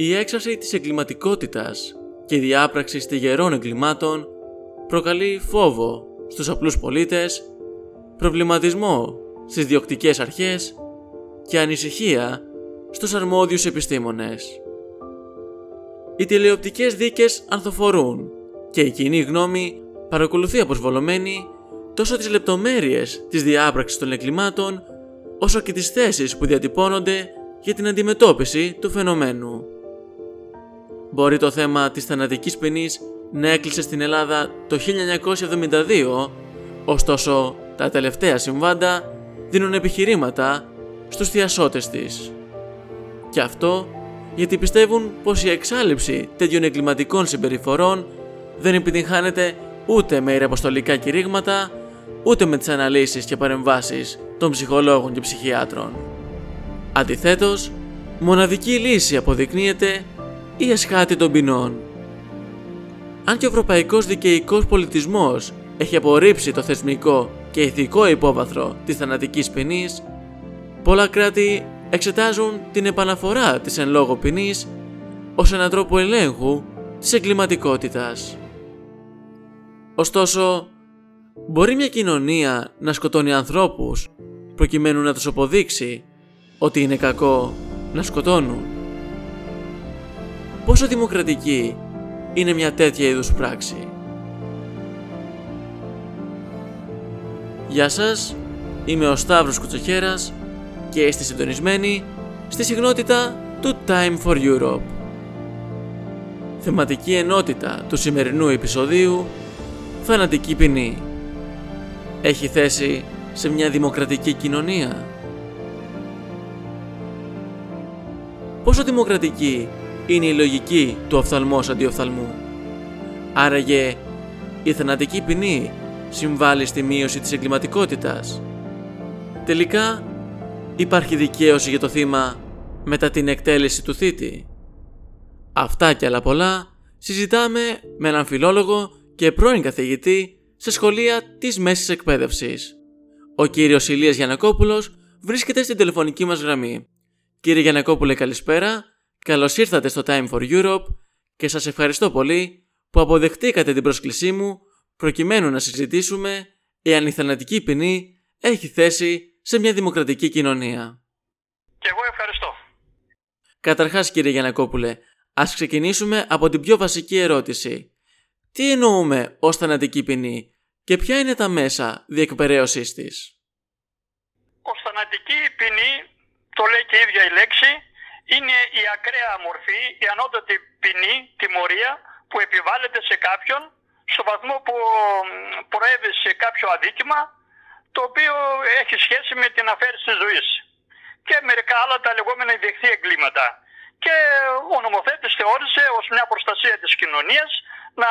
Η έξαρση της εγκληματικότητας και η διάπραξη στιγερών εγκλημάτων προκαλεί φόβο στους απλούς πολίτες, προβληματισμό στις διοκτικές αρχές και ανησυχία στους αρμόδιους επιστήμονες. Οι τηλεοπτικές δίκες ανθοφορούν και η κοινή γνώμη παρακολουθεί αποσβολωμένη τόσο τις λεπτομέρειες της διάπραξης των εγκλημάτων όσο και τις θέσεις που διατυπώνονται για την αντιμετώπιση του φαινομένου. Μπορεί το θέμα της θανατικής ποινής να έκλεισε στην Ελλάδα το 1972, ωστόσο τα τελευταία συμβάντα δίνουν επιχειρήματα στους θειασότες της. Και αυτό γιατί πιστεύουν πως η εξάλληψη τέτοιων εγκληματικών συμπεριφορών δεν επιτυγχάνεται ούτε με ηρεποστολικά κηρύγματα, ούτε με τις αναλύσεις και παρεμβάσεις των ψυχολόγων και ψυχιάτρων. Αντιθέτως, μοναδική λύση αποδεικνύεται η εσχάτη των ποινών. Αν και ο ευρωπαϊκός δικαιικός πολιτισμός έχει απορρίψει το θεσμικό και ηθικό υπόβαθρο της θανατικής ποινής, πολλά κράτη εξετάζουν την επαναφορά της εν λόγω ποινής ως έναν τρόπο ελέγχου της εγκληματικότητας. Ωστόσο, μπορεί μια κοινωνία να σκοτώνει ανθρώπους προκειμένου να τους αποδείξει ότι είναι κακό να σκοτώνουν. Πόσο δημοκρατική είναι μια τέτοια είδους πράξη. Γεια σας, είμαι ο Σταύρος Κουτσοχέρας και είστε συντονισμένοι στη συγνότητα του Time for Europe. Θεματική ενότητα του σημερινού επεισοδίου θανατική ποινή. Έχει θέση σε μια δημοκρατική κοινωνία. Πόσο δημοκρατική είναι η λογική του οφθαλμός αντιοφθαλμού. Άραγε η θανατική ποινή συμβάλλει στη μείωση της εγκληματικότητας. Τελικά υπάρχει δικαίωση για το θύμα μετά την εκτέλεση του θήτη. Αυτά και άλλα πολλά συζητάμε με έναν φιλόλογο και πρώην καθηγητή σε σχολεία της μέσης εκπαίδευσης. Ο κύριος Ηλίας Γιανακόπουλος βρίσκεται στην τηλεφωνική μας γραμμή. Κύριε Γιανακόπουλε καλησπέρα, καλώς ήρθατε στο Time for Europe και σας ευχαριστώ πολύ που αποδεχτήκατε την πρόσκλησή μου προκειμένου να συζητήσουμε εάν η θανατική ποινή έχει θέση σε μια δημοκρατική κοινωνία. Και εγώ ευχαριστώ. Καταρχάς κύριε Γιανακόπουλε, ας ξεκινήσουμε από την πιο βασική ερώτηση. Τι εννοούμε ως θανατική ποινή και ποια είναι τα μέσα διεκπαιρέωσής της; Ως θανατική ποινή, το λέει και η ίδια η λέξη, είναι η ακραία μορφή, η ανώτατη ποινή, τιμωρία που επιβάλλεται σε κάποιον στο βαθμό που προέβη σε κάποιο αδίκημα το οποίο έχει σχέση με την αφαίρεση της ζωής και μερικά άλλα τα λεγόμενα ιδιεχθή εγκλήματα. Και ο νομοθέτης θεώρησε ως μια προστασία της κοινωνίας να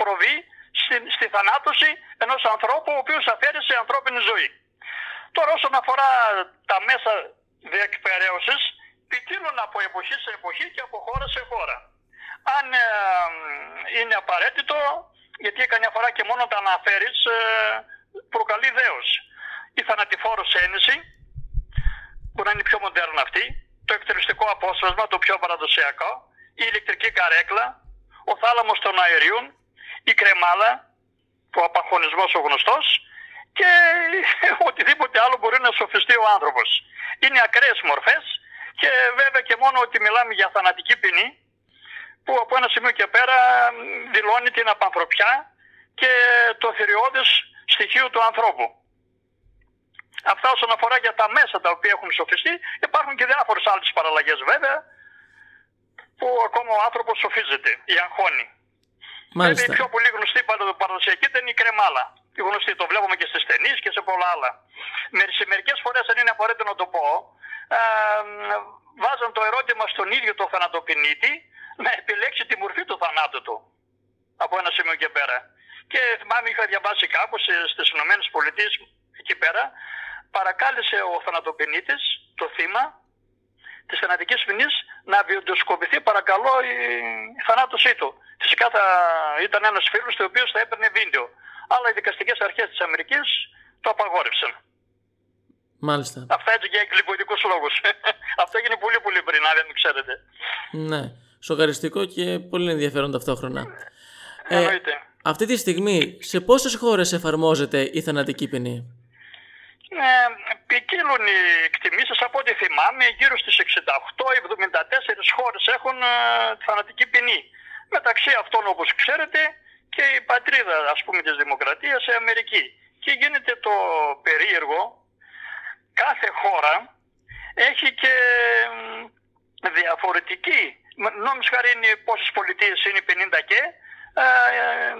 προβεί στη, στη θανάτωση ενός ανθρώπου ο οποίος αφαίρεσε ανθρώπινη ζωή. Τώρα όσον αφορά τα μέσα διεκπαιρέωσης, ποικίλουν από εποχή σε εποχή και από χώρα σε χώρα. Αν ε, είναι απαραίτητο, γιατί καμιά φορά και μόνο τα αναφέρεις, ε, προκαλεί δέος. Η θανατηφόρος ένεση, που να είναι η πιο μοντέρνα αυτή, το εκτελεστικό απόσπασμα, το πιο παραδοσιακό, η ηλεκτρική καρέκλα, ο θάλαμος των αερίων, η κρεμάλα, ο απαχωνισμός ο γνωστός και οτιδήποτε άλλο μπορεί να σοφιστεί ο άνθρωπος. Είναι ακραίες μορφές και βέβαια και μόνο ότι μιλάμε για θανατική ποινή που από ένα σημείο και πέρα δηλώνει την απανθρωπιά και το θηριώδες στοιχείο του ανθρώπου. Αυτά όσον αφορά για τα μέσα τα οποία έχουν σοφιστεί. Υπάρχουν και διάφορες άλλες παραλλαγές βέβαια που ακόμα ο άνθρωπος σοφίζεται, η αγχώνη. Μάλιστα. η πιο πολύ γνωστή παραδοσιακή ήταν η κρεμάλα. Η γνωστή, το βλέπουμε και στις ταινίες και σε πολλά άλλα. Σε μερικές φορές, αν είναι απαραίτητο να το πω, ε, βάζαν το ερώτημα στον ίδιο το θανατοπινίτη να επιλέξει τη μορφή του θανάτου του. Από ένα σημείο και πέρα. Και θυμάμαι είχα διαβάσει κάπου στις Ηνωμένες Πολιτείες εκεί πέρα, παρακάλεσε ο θανατοπινίτης, το θύμα, της θανατικής ποινής να βιντεοσκοπηθεί παρακαλώ η, η θανάτωσή του. Φυσικά θα ήταν ένας φίλος ο οποίος θα έπαιρνε βίντεο. Αλλά οι δικαστικές αρχές της Αμερικής το απαγόρευσαν. Μάλιστα. Αυτά έτσι για εγκληματικού λόγου. Αυτό έγινε πολύ πολύ πριν, αν δεν ξέρετε. Ναι. Σοκαριστικό και πολύ ενδιαφέρον ταυτόχρονα. Ε, Εννοείται. αυτή τη στιγμή, σε πόσες χώρες εφαρμόζεται η θανατική ποινή; Ε, ποικίλουν οι εκτιμήσεις από ό,τι θυμάμαι γύρω στις 68-74 χώρες έχουν ε, θανατική ποινή. Μεταξύ αυτών όπως ξέρετε και η πατρίδα ας πούμε της δημοκρατίας η Αμερική. Και γίνεται το περίεργο κάθε χώρα έχει και διαφορετική νόμις χάρη είναι πόσες πολιτείες είναι 50 και ε, ε,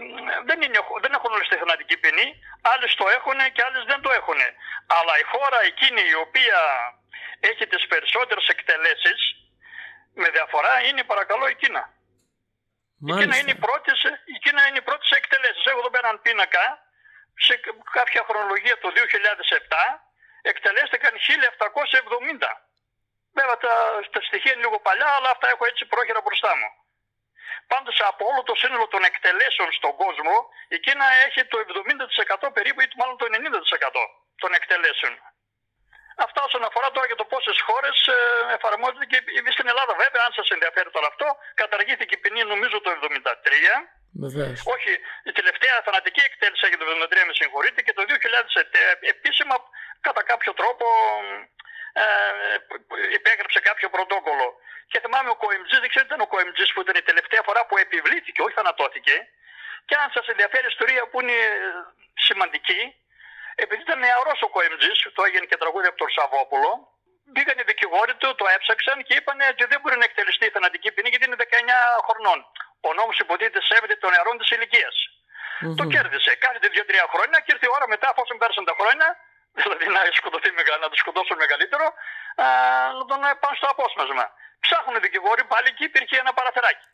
δεν, είναι, δεν έχουν όλες τη θανατική ποινή, άλλες το έχουν και άλλες δεν το έχουν. Αλλά η χώρα εκείνη η οποία έχει τις περισσότερες εκτελέσεις με διαφορά είναι παρακαλώ η Κίνα. Η Κίνα είναι η πρώτη, η Κίνα είναι η πρώτη σε εκτελέσεις. Έχω εδώ πέρα έναν πίνακα σε κάποια χρονολογία το 2007 εκτελέστηκαν 1770. Βέβαια τα, τα στοιχεία είναι λίγο παλιά, αλλά αυτά έχω έτσι πρόχειρα μπροστά μου. Πάντως από όλο το σύνολο των εκτελέσεων στον κόσμο, η Κίνα έχει το 70% περίπου ή μάλλον το 90% των εκτελέσεων. Αυτά όσον αφορά τώρα για το πόσες χώρες ε, εφαρμόζονται και στην Ελλάδα, βέβαια, αν σας ενδιαφέρει τώρα αυτό, καταργήθηκε η ποινή νομίζω το 1973. Βεβαίως. Όχι, η τελευταία θανατική εκτέλεση έγινε το 1973, με συγχωρείτε, και το 2007 επίσημα κατά κάποιο τρόπο ε, υπέγραψε κάποιο πρωτόκολλο. Και θυμάμαι ο Κοεμτζή, δεν ξέρω ήταν ο Κοεμτζή που ήταν η τελευταία φορά που επιβλήθηκε, όχι θανατώθηκε. Και αν σας ενδιαφέρει η ιστορία που είναι σημαντική, επειδή ήταν νεαρός ο Κοεμτζή, το έγινε και τραγούδι από τον Σαββόπουλο, μπήκαν οι δικηγόροι του, το έψαξαν και είπαν ότι δεν μπορεί να εκτελεστεί η θανατική ποινή γιατί είναι 19 χρονών. Ο νόμος υποτίθεται σέβεται των νεαρών της ηλικίας. Mm-hmm. Το κέρδισε. Κάθεται 2-3 χρόνια και ήρθε η ώρα μετά, αφού πέρασαν τα χρόνια, δηλαδή να σκοτωθεί να το σκοτώσουν μεγαλύτερο, α, να τον πάνε στο απόσπασμα. Ψάχνουν οι δικηγόροι, πάλι εκεί υπήρχε ένα παραθυράκι.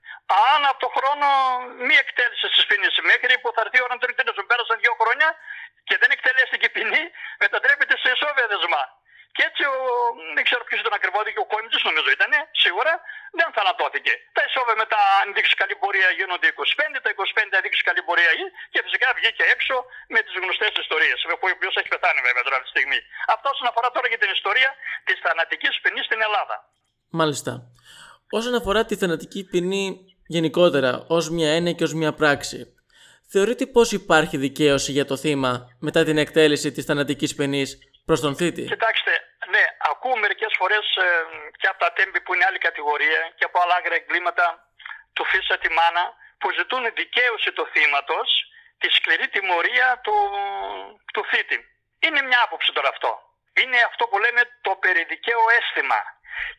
Αν από το χρόνο μη εκτέλεσε τη ποινή μέχρι που θα έρθει η ώρα να τον εκτελέσουν, πέρασαν δύο χρόνια και δεν εκτελέστηκε η ποινή, μετατρέπεται σε ισόβια δεσμά. Και έτσι ο, δεν ξέρω ποιος ήταν ακριβώς, και ο Κόμιτζη νομίζω ήταν, σίγουρα δεν θανατώθηκε. Τα ισόβια μετά, αν δείξει καλή πορεία, γίνονται 25, τα 25 αν δείξει καλή πορεία και φυσικά βγήκε έξω με τις γνωστές ιστορίες. Ο οποίο έχει πεθάνει βέβαια τώρα αυτή τη στιγμή. Αυτό όσον αφορά τώρα για την ιστορία της θανατικής ποινής στην Ελλάδα. Μάλιστα. Όσον αφορά τη θανατική ποινή γενικότερα ως μια έννοια και ως μια πράξη, θεωρείτε πώ υπάρχει δικαίωση για το θύμα μετά την εκτέλεση της θανατικής ποινής προς τον θήτη; Κοιτάξτε, ναι, ακούω μερικές φορές ε, και από τα τέμπη που είναι άλλη κατηγορία και από άλλα άγρια εγκλήματα του Φίσα τη Μάνα που ζητούν δικαίωση του θύματος τη σκληρή τιμωρία του, του θήτη. Είναι μια άποψη τώρα αυτό. Είναι αυτό που λέμε το περιδικαίο αίσθημα.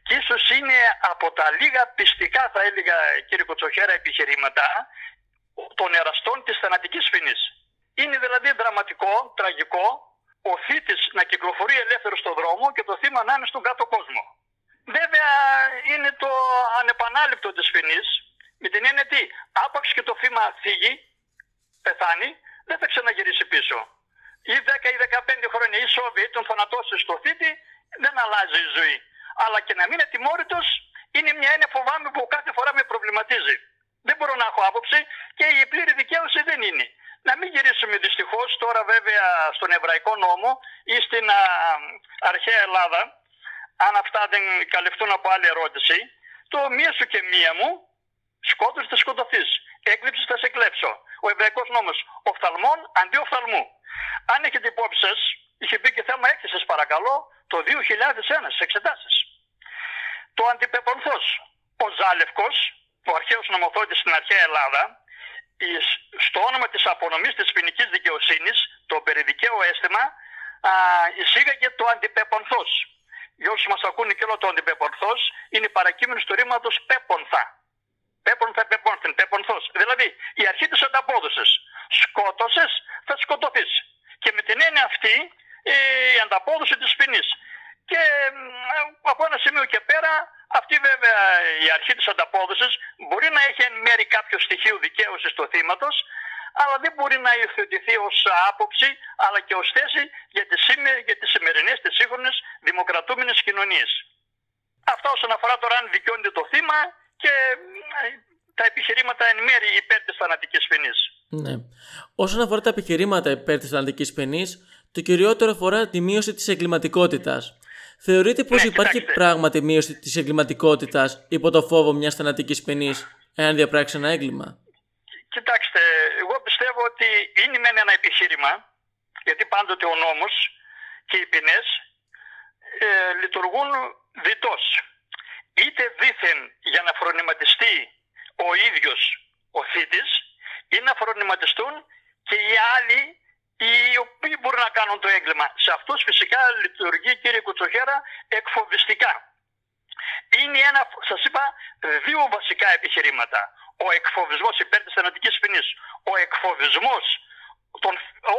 Και ίσως είναι από τα λίγα πιστικά, θα έλεγα κύριε Κοτσοχέρα, επιχειρήματα των εραστών της θανατικής ποινής. Είναι δηλαδή δραματικό, τραγικό, ο θήτης να κυκλοφορεί ελεύθερος στον δρόμο και το θύμα να είναι στον κάτω κόσμο. Βέβαια είναι το ανεπανάληπτο της ποινής, με την έννοια τι, άπαξ και το θύμα θίγει, πεθάνει, δεν θα ξαναγυρίσει πίσω. Ή 10 ή 15 χρόνια ή σόβι τον θανατώσει στο θήτη, δεν αλλάζει η ζωή. Αλλά και να μην είναι τιμόρυτος είναι μια έννοια φοβάμαι που κάθε φορά με προβληματίζει. Δεν μπορώ να έχω άποψη και η πλήρη δικαίωση δεν είναι. Να μην γυρίσουμε δυστυχώς τώρα βέβαια στον Εβραϊκό νόμο ή στην α, αρχαία Ελλάδα, αν αυτά δεν καλυφθούν από άλλη ερώτηση, το μία σου και μία μου, σκότωσες θα σκοτωθείς. Έκλειψε θα σε κλέψω. Ο Εβραϊκός νόμος οφθαλμών αντί οφθαλμού. Αν έχετε υπόψη σα, είχε μπει και θέμα έκθεσης παρακαλώ το 2001 στι εξετάσεις. Το αντιπεπονθός. Ο Ζάλευκος, ο αρχαίος νομοθέτης στην αρχαία Ελλάδα, στο όνομα της απονομής της ποινικής δικαιοσύνης, το περιδικαίο αίσθημα, α, εισήγαγε το αντιπεπονθός. Για όσους μας ακούνε και όλο το αντιπεπονθός, είναι η παρακείμενη τους ρήματος πέπονθα. Πέπονθα, πέπονθεν, πέπονθος. Δηλαδή, η αρχή της ανταπόδοσης. Σκότωσες, θα σκοτωθείς. Και με την έννοια αυτή, η ανταπόδοση της ποινής. Και από ένα σημείο και πέρα, αυτή βέβαια η αρχή της ανταπόδοσης μπορεί να έχει εν μέρη κάποιο στοιχείο δικαίωσης του θύματος, αλλά δεν μπορεί να υιοθετηθεί ως άποψη, αλλά και ως θέση για τις, για τις σημερινές, τις σύγχρονες δημοκρατούμενες κοινωνίες. Αυτά όσον αφορά τώρα αν δικαιώνεται το θύμα και τα επιχειρήματα εν μέρη υπέρ της θανατικής ποινής. Ναι. Όσον αφορά τα επιχειρήματα υπέρ της θανατικής ποινής, Το κυριότερο αφορά τη μείωση της εγκληματικότητας. Θεωρείτε πως Ναι, υπάρχει κοιτάξτε. πράγματι μείωση της εγκληματικότητας υπό το φόβο μιας θανατικής ποινής, εάν διαπράξει ένα έγκλημα; Κοιτάξτε, εγώ πιστεύω ότι είναι μεν ένα επιχείρημα, γιατί πάντοτε ο νόμος και οι ποινές ε, λειτουργούν διτός. Είτε δήθεν για να φρονηματιστεί ο ίδιος ο θήτης ή να φρονηματιστούν και οι άλλοι οι οποίοι μπορούν να κάνουν το έγκλημα. Σε αυτούς φυσικά λειτουργεί κύριε Κουτσοχέρα εκφοβιστικά. Είναι ένα, σας είπα, δύο βασικά επιχειρήματα. Ο εκφοβισμός υπέρ της θανατικής ποινής. Ο εκφοβισμός των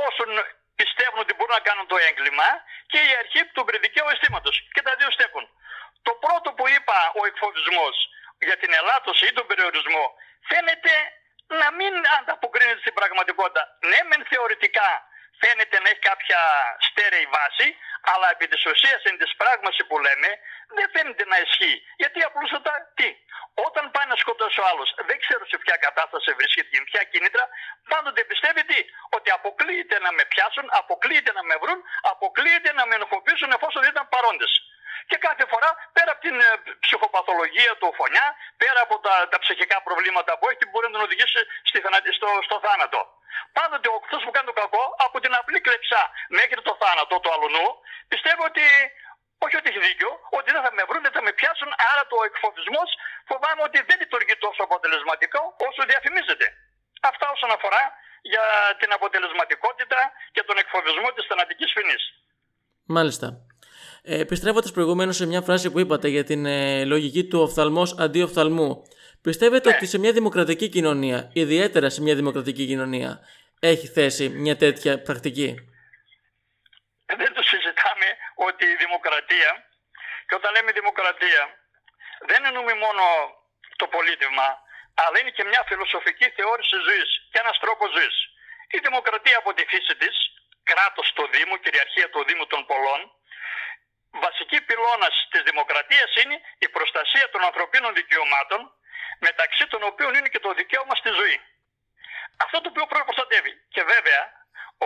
όσων πιστεύουν ότι μπορούν να κάνουν το έγκλημα και η αρχή του πρεδικαίου αισθήματος. Και τα δύο στέκουν. Το πρώτο που είπα, ο εκφοβισμός για την ελάττωση ή τον περιορισμό, φαίνεται να μην ανταποκρίνεται στην πραγματικότητα. Ναι, μεν θεωρητικά φαίνεται να έχει κάποια στέρεη βάση, αλλά επί της ουσίας εν της πράγμασης που λέμε δεν φαίνεται να ισχύει. Γιατί απλούστατα τι; Όταν πάει να σκοτώσει ο άλλος, δεν ξέρω σε ποια κατάσταση βρίσκεται και με ποια κίνητρα, πάντοτε πιστεύει τι; Ότι αποκλείεται να με πιάσουν, αποκλείεται να με βρουν, αποκλείεται να με ενοχοποιήσουν εφόσον ήταν παρόντες. Και κάθε φορά πέρα από την ε, ψυχοπαθολογία του φωνιά, πέρα από τα, τα ψυχικά προβλήματα που έχει, μπορεί να τον οδηγήσει στη, θανα- στο, στο θάνατο. Πάντοτε ο αυτός που κάνει το κακό, από την απλή κλεψά μέχρι το θάνατο του αλουνού, πιστεύω ότι όχι ότι έχει δίκιο, ότι δεν θα με βρουν, δεν θα με πιάσουν, άρα το εκφοβισμός φοβάμαι ότι δεν λειτουργεί τόσο αποτελεσματικό όσο διαφημίζεται. Αυτά όσον αφορά για την αποτελεσματικότητα και τον εκφοβισμό της θανατικής ποινής. Μάλιστα. Ε, επιστρέφοντας προηγουμένως σε μια φράση που είπατε για την ε, λογική του οφθαλμός αντί οφθαλμού, πιστεύετε Ναι. ότι σε μια δημοκρατική κοινωνία, ιδιαίτερα σε μια δημοκρατική κοινωνία, έχει θέση μια τέτοια πρακτική; δεν το συζητάμε ότι η δημοκρατία, και όταν λέμε δημοκρατία, δεν εννοούμε μόνο το πολίτευμα, αλλά είναι και μια φιλοσοφική θεώρηση ζωής και ένας τρόπος ζωής. Η δημοκρατία από τη φύση της, κράτος του Δήμου, κυριαρχία του Δήμου των πολλών, βασική πυλώνας της δημοκρατίας είναι η προστασία των ανθρωπίνων δικαιωμάτων, μεταξύ των οποίων είναι και το δικαίωμα στη ζωή. Αυτό το οποίο πρέπει να προστατεύει. Και βέβαια,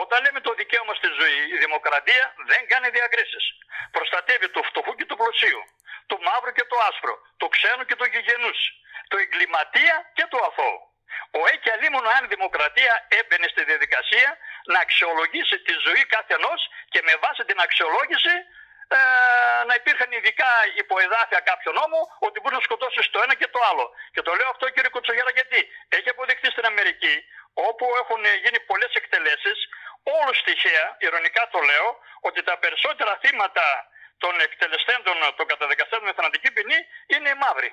όταν λέμε το δικαίωμα στη ζωή, η δημοκρατία δεν κάνει διακρίσεις. Προστατεύει το φτωχού και του πλουσίου, το μαύρο και το άσπρο, το ξένο και το γηγενούς, το εγκληματία και το αθώο. Ο ΕΚΙ αλίμονο αν η δημοκρατία έμπαινε στη διαδικασία να αξιολογήσει τη ζωή κάθε ενός και με βάση την αξιολόγηση ε, να υπήρχαν ειδικά υποεδάφια κάποιο νόμο ότι μπορεί να σκοτώσεις το ένα και το άλλο. Και το λέω αυτό κύριε Κουτσογέρα γιατί έχει αποδειχθεί στην Αμερική όπου έχουν γίνει πολλές εκτελέσεις όλους τυχαία, ηρωνικά το λέω, ότι τα περισσότερα θύματα των εκτελεστέντων, των καταδικαστέντων με θανατική ποινή είναι οι μαύροι.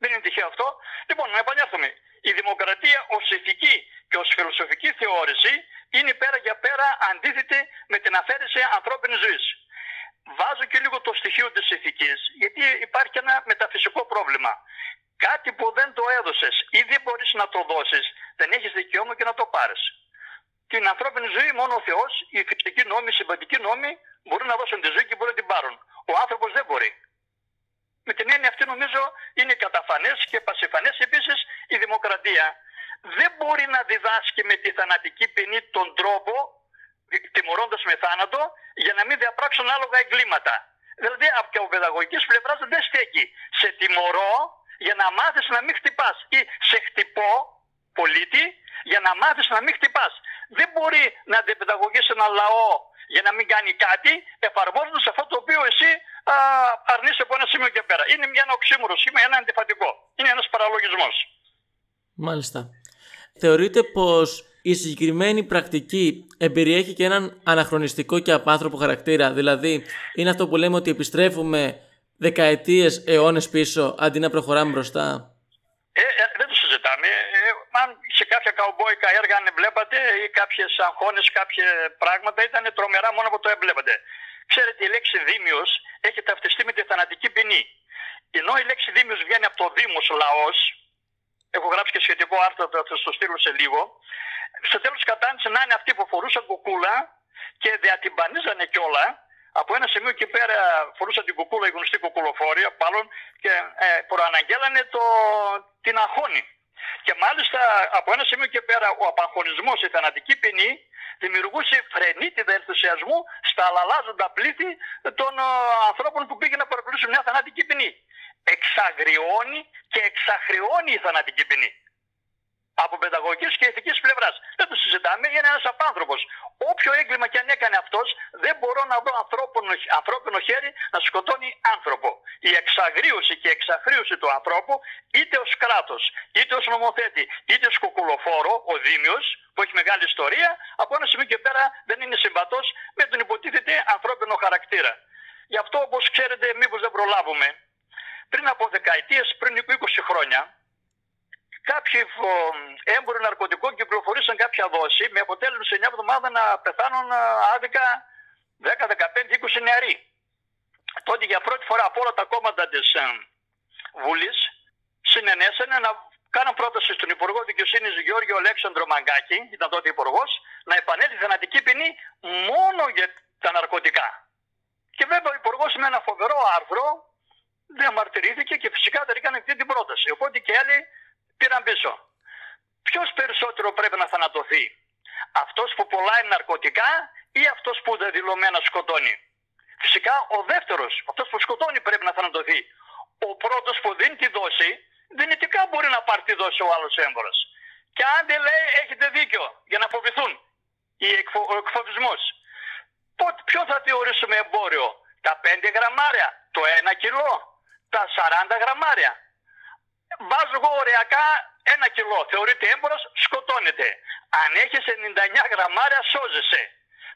Δεν είναι τυχαίο αυτό. Λοιπόν, να επανέλθουμε. Η δημοκρατία ως ηθική και ως φιλοσοφική θεώρηση είναι πέρα για πέρα αντίθετη με την αφαίρεση ανθρώπινης ζωής. Βάζω και λίγο το στοιχείο της ηθικής, γιατί υπάρχει ένα μεταφυσικό πρόβλημα. Κάτι που δεν το έδωσες ή δεν μπορείς να το δώσεις, δεν έχεις δικαίωμα και να το πάρεις. Την ανθρώπινη ζωή μόνο ο Θεός, οι φυσικοί νόμοι, οι συμβατικοί νόμοι μπορούν να δώσουν τη ζωή και μπορούν να την πάρουν. Ο άνθρωπος δεν μπορεί. Με την έννοια αυτή νομίζω είναι καταφανές και πασιφανές επίσης η δημοκρατία δεν μπορεί να διδάσκει με τη θανατική ποινή τον τρόπο τιμωρώντας με θάνατο για να μην διαπράξουν άλογα εγκλήματα. Δηλαδή από ο παιδαγωγικής πλευράς δεν στέκει. Σε τιμωρώ για να μάθεις να μην χτυπάς ή σε χτυπώ πολίτη για να μάθεις να μην χτυπάς. Δεν μπορεί να αντιπαιδαγωγήσει ένα λαό για να μην κάνει κάτι εφαρμόζοντας αυτό το οποίο εσύ α, αρνείσαι από ένα σημείο και πέρα. Είναι μια ένα οξύμορος σήμα, ένα αντιφατικό. Είναι ένας παραλογισμός. Μάλιστα. Θεωρείτε πως η συγκεκριμένη πρακτική εμπεριέχει και έναν αναχρονιστικό και απάνθρωπο χαρακτήρα. Δηλαδή, είναι αυτό που λέμε ότι επιστρέφουμε δεκαετίες, αιώνες πίσω αντί να προχωράμε μπροστά. Ε, ε, δεν το συζητάμε. Ε, αν σε κάποια καουμπόικα έργα αν βλέπατε ή κάποιες αγχώνες, κάποια πράγματα ήταν τρομερά μόνο που το έβλεπατε. Ξέρετε η λέξη δήμιος έχει ταυτιστεί με τη θανατική ποινή. Ενώ η λέξη δήμιος βγαίνει από το δήμος λαός, έχω γράψει και σχετικό άρθρο, θα σας το στείλω σε λίγο, στο τέλος κατάντησε να είναι αυτοί που φορούσαν κουκούλα και διατυμπανίζανε κιόλα από ένα σημείο εκεί πέρα φορούσαν την κουκούλα, η γνωστή κουκουλοφόρια, πάλων και ε, προαναγγέλανε το, την αγχώνη. Και μάλιστα από ένα σημείο και πέρα ο απαγχωνισμός, η θανατική ποινή δημιουργούσε φρενίτιδα ενθουσιασμού στα αλλάζοντα πλήθη των ε, ανθρώπων που πήγαιναν να παρακολουθήσουν μια θανάτικη ποινή. Εξαγριώνει και εξαχρεώνει η θανάτικη ποινή από παιδαγωγικής και ηθικής πλευράς. Δεν το συζητάμε, είναι ένας απάνθρωπος. Όποιο έγκλημα και αν έκανε αυτός, δεν μπορώ να δω ανθρώπινο, ανθρώπινο χέρι να σκοτώνει άνθρωπο. Η εξαγρίωση και εξαχρίωση του ανθρώπου, είτε ως κράτος, είτε ως νομοθέτη, είτε ως κουκουλοφόρο, ο Δήμιος, που έχει μεγάλη ιστορία, από ένα σημείο και πέρα δεν είναι συμβατός με τον υποτίθεται ανθρώπινο χαρακτήρα. Γι' αυτό, όπως ξέρετε, μήπως δεν προλάβουμε, πριν από δεκαετίες, πριν 20 χρόνια, κάποιοι έμποροι ναρκωτικών κυκλοφορήσαν κάποια δόση με αποτέλεσμα σε 9 εβδομάδα να πεθάνουν άδικα 10, 15, 20 νεαροί. Τότε για πρώτη φορά από όλα τα κόμματα της Βουλής συνενέσανε να κάνουν πρόταση στον Υπουργό Δικαιοσύνης Γιώργιο Αλέξανδρο Μαγκάκη, ήταν τότε υπουργός, να επανέλθει θανατική ποινή μόνο για τα ναρκωτικά. Και βέβαια ο Υπουργός με ένα φοβερό άρθρο διαμαρτυρήθηκε και φυσικά δεν έκανε αυτή την πρόταση. Οπότε και άλλοι πήραν πίσω. Ποιος περισσότερο πρέπει να θανατωθεί, αυτός που πουλάει ναρκωτικά ή αυτός που δεδηλωμένα σκοτώνει; Φυσικά ο δεύτερος, αυτός που σκοτώνει, πρέπει να θανατωθεί. Ο πρώτος που δίνει τη δόση, δυνητικά μπορεί να πάρει τη δόση ο άλλος έμπορο. Και αν δεν λέει, έχετε δίκιο για να φοβηθούν ο εκφοβισμός. Ποιο θα θεωρήσουμε εμπόριο, τα 5 γραμμάρια, το 1 κιλό, τα 40 γραμμάρια βάζω εγώ ωριακά ένα κιλό. Θεωρείται έμπορος, σκοτώνεται. Αν έχεις 99 γραμμάρια, σώζεσαι.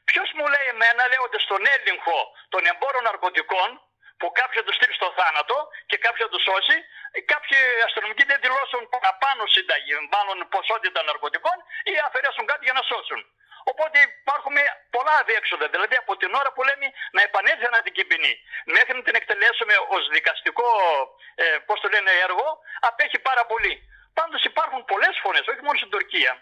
Ποιος μου λέει εμένα, λέγονται στον έλεγχο των εμπόρων ναρκωτικών, που κάποιο τους στείλει στο θάνατο και κάποιο τους σώσει, κάποιοι αστυνομικοί δεν δηλώσουν παραπάνω συνταγή, μάλλον ποσότητα ναρκωτικών ή αφαιρέσουν κάτι για να σώσουν. Οπότε υπάρχουν πολλά αδιέξοδα. Δηλαδή από την ώρα που λέμε να επανέλθει αναδική ποινή μέχρι να την εκτελέσουμε ως δικαστικό ε, πώς το λένε, έργο, απέχει πάρα πολύ. Πάντως υπάρχουν πολλές φωνές, όχι μόνο στην Τουρκία,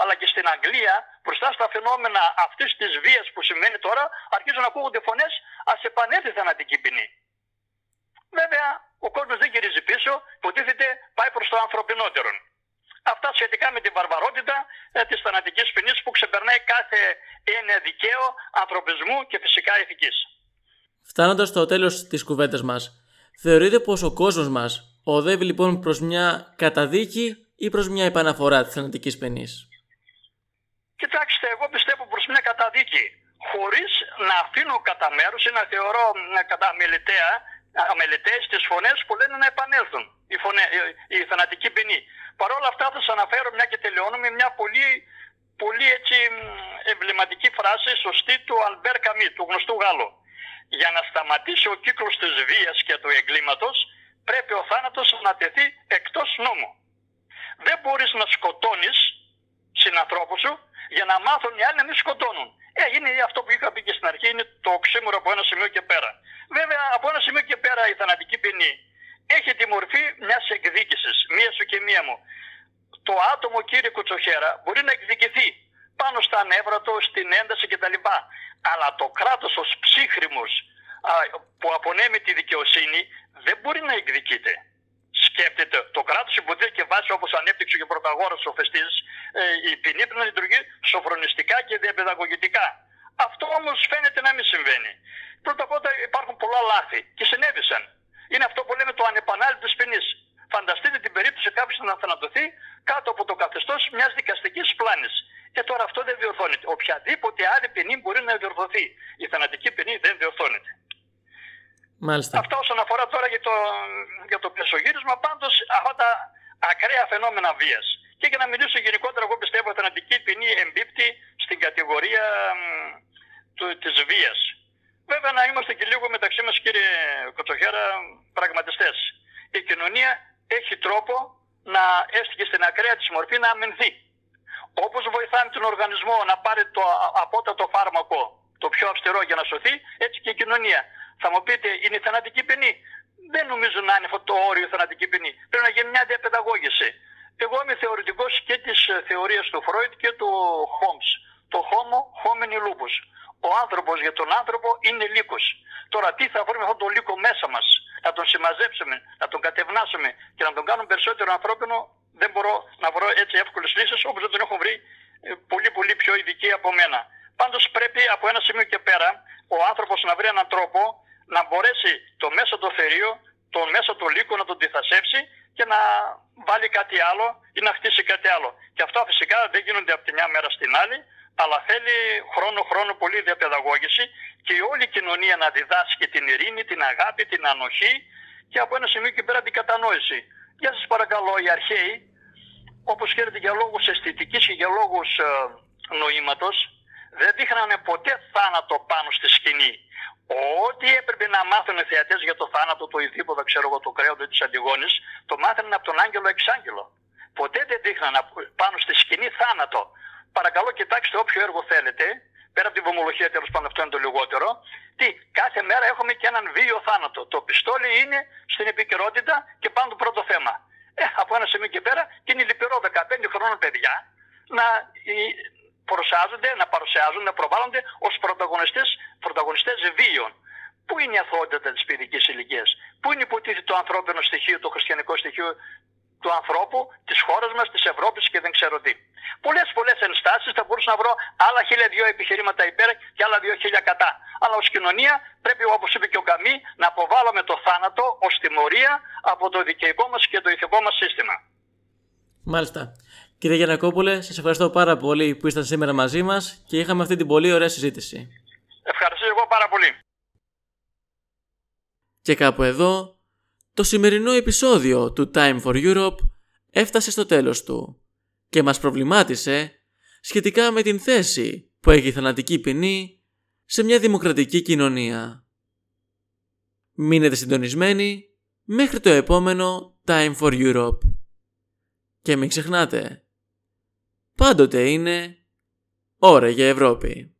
αλλά και στην Αγγλία, μπροστά στα φαινόμενα αυτής της βίας που σημαίνει τώρα, αρχίζουν να ακούγονται φωνές, ας επανέλθει θανατική ποινή. Βέβαια, ο κόσμος δεν γυρίζει πίσω, υποτίθεται πάει προς το ανθρωπινότερο. Αυτά σχετικά με την βαρβαρότητα ε, της θανατικής ποινής που ξεπερνάει κάθε έννοια δικαίου, ανθρωπισμού και φυσικά ηθικής. Φτάνοντας στο τέλος της κουβέντας μας, θεωρείτε πως ο κόσμος μας οδεύει λοιπόν προς μια καταδίκη ή προς μια επαναφορά της θανατικής ποινής; Κοιτάξτε, εγώ πιστεύω προς μια καταδίκη, χωρίς να αφήνω κατά μέρου ή να θεωρώ κατά αμεληταία, αμελητές τις φωνές που λένε να επανέλθουν η, φωνέ, η, η θανατική ποινή. Παρ' όλα αυτά θα σας αναφέρω μια και τελειώνω με μια πολύ, πολύ έτσι εμβληματική φράση σωστή του Αλμπέρ Καμί, του γνωστού Γάλλου. Για να σταματήσει ο κύκλος της βίας και του εγκλήματος πρέπει ο θάνατος να τεθεί εκτός νόμου. Δεν μπορείς να σκοτώνεις συνανθρώπους σου για να μάθουν οι άλλοι να μην σκοτώνουν. Ε, είναι αυτό που είχα πει και στην αρχή, είναι το οξύμορο από ένα σημείο και πέρα. Βέβαια, από ένα σημείο και πέρα η θανατική ποινή έχει τη μορφή μιας εκδίκησης, μία σου και μία μου. Το άτομο, κύριε Κουτσοχέρα, μπορεί να εκδικηθεί πάνω στα νεύρα του, στην ένταση κτλ. Αλλά το κράτος ως ψύχρημος που απονέμει τη δικαιοσύνη δεν μπορεί να εκδικείται. Σκέπτεται, το κράτο υποτίθεται και βάσει όπως ανέπτυξε και ο πρωταγόρο ο Φεστής, ε, η ποινή πρέπει να λειτουργεί σοφρονιστικά και διαπαιδαγωγητικά. Αυτό όμως φαίνεται να μην συμβαίνει. Πρώτα απ' όλα υπάρχουν πολλά λάθη και συνέβησαν είναι αυτό που λέμε το ανεπανάληπτο ποινής. Φανταστείτε την περίπτωση κάποιος να θανατωθεί κάτω από το καθεστώς μιας δικαστικής πλάνης. Και ε, τώρα αυτό δεν διορθώνεται. Οποιαδήποτε άλλη ποινή μπορεί να διορθωθεί. Η θανατική ποινή δεν διορθώνεται. Μάλιστα. Αυτά όσον αφορά τώρα για το, για το πεσογύρισμα, πάντως αυτά τα ακραία φαινόμενα βίας. Και για να μιλήσω γενικότερα, εγώ πιστεύω ότι η θανατική ποινή εμπίπτει στην κατηγορία της βίας. Βέβαια να είμαστε και λίγο μεταξύ μας κύριε Κοτσοχέρα πραγματιστές. Η κοινωνία έχει τρόπο να έστει και στην ακραία της μορφή να αμυνθεί. Όπως βοηθάμε τον οργανισμό να πάρει το απότατο φάρμακο, το πιο αυστηρό για να σωθεί, έτσι και η κοινωνία. Θα μου πείτε, είναι η θανατική ποινή; Δεν νομίζω να είναι αυτό το όριο θανατική ποινή. Πρέπει να γίνει μια διαπαιδαγώγηση. Εγώ είμαι θεωρητικός και της θεωρίας του Φρόιτ και του Χόμς. Το homo homini lupus ο άνθρωπος για τον άνθρωπο είναι λύκος. Τώρα τι θα βρούμε αυτό το λύκο μέσα μας, να τον συμμαζέψουμε, να τον κατευνάσουμε και να τον κάνουμε περισσότερο ανθρώπινο, δεν μπορώ να βρω έτσι εύκολες λύσεις όπως δεν τον έχω βρει ε, πολύ πολύ πιο πιο ειδικοί από μένα. Πάντως πρέπει από ένα σημείο και πέρα ο άνθρωπος να βρει έναν τρόπο να μπορέσει το μέσο το θερίο, το μέσο του λύκου να τον διθασέψει και να βάλει κάτι άλλο ή να χτίσει κάτι άλλο. Και αυτά φυσικά δεν γίνονται από τη μια μέρα στην άλλη, αλλά θέλει χρόνο-χρόνο πολύ διαπαιδαγώγηση και όλη η κοινωνία να διδάσκει την ειρήνη, την αγάπη, την ανοχή και από ένα σημείο και πέρα την κατανόηση. Για σας παρακαλώ οι αρχαίοι, όπως ξέρετε για λόγους αισθητικής και για λόγους ε, νοήματος, δεν δείχνανε ποτέ θάνατο πάνω στη σκηνή. Ό,τι έπρεπε να μάθουν οι θεατές για το θάνατο του Ιδίποδα, ξέρω εγώ, του κρέοντο της Αντιγόνης, το μάθανε από τον Άγγελο Εξάγγελο. Ποτέ δεν δείχναν πάνω στη σκηνή θάνατο. Παρακαλώ, κοιτάξτε όποιο έργο θέλετε, πέρα από την βομολογία τέλος πάντων, αυτό είναι το λιγότερο. Τι, κάθε μέρα έχουμε και έναν βίο θάνατο. Το πιστόλι είναι στην επικαιρότητα και πάνω το πρώτο θέμα. Ε, από ένα σημείο και πέρα και είναι λυπηρό 15 χρόνων παιδιά να προσάζονται, να παρουσιάζουν, να προβάλλονται ως πρωταγωνιστές, πρωταγωνιστές βίων. Πού είναι η αθωότητα της παιδικής ηλικίας, Πού είναι υποτίθεται το ανθρώπινο στοιχείο, το χριστιανικό στοιχείο του ανθρώπου, της χώρας μας, της Ευρώπης και δεν ξέρω τι. Πολλές πολλές ενστάσεις θα μπορούσα να βρω άλλα χίλια δυο επιχειρήματα υπέρ και άλλα δύο χίλια κατά. Αλλά ως κοινωνία πρέπει, όπως είπε και ο Καμί, να αποβάλουμε το θάνατο ως τιμωρία από το δικαιικό μας και το ηθικό μας σύστημα. Μάλιστα. Κύριε Γιανακόπουλε, σας ευχαριστώ πάρα πολύ που ήσασταν σήμερα μαζί μας και είχαμε αυτή την πολύ ωραία συζήτηση. Ευχαριστώ εγώ πάρα πολύ. Και κάπου εδώ, το σημερινό επεισόδιο του Time for Europe έφτασε στο τέλος του και μας προβλημάτισε σχετικά με την θέση που έχει η θανατική ποινή σε μια δημοκρατική κοινωνία. Μείνετε συντονισμένοι μέχρι το επόμενο Time for Europe. Και μην ξεχνάτε, πάντοτε είναι ώρα για Ευρώπη.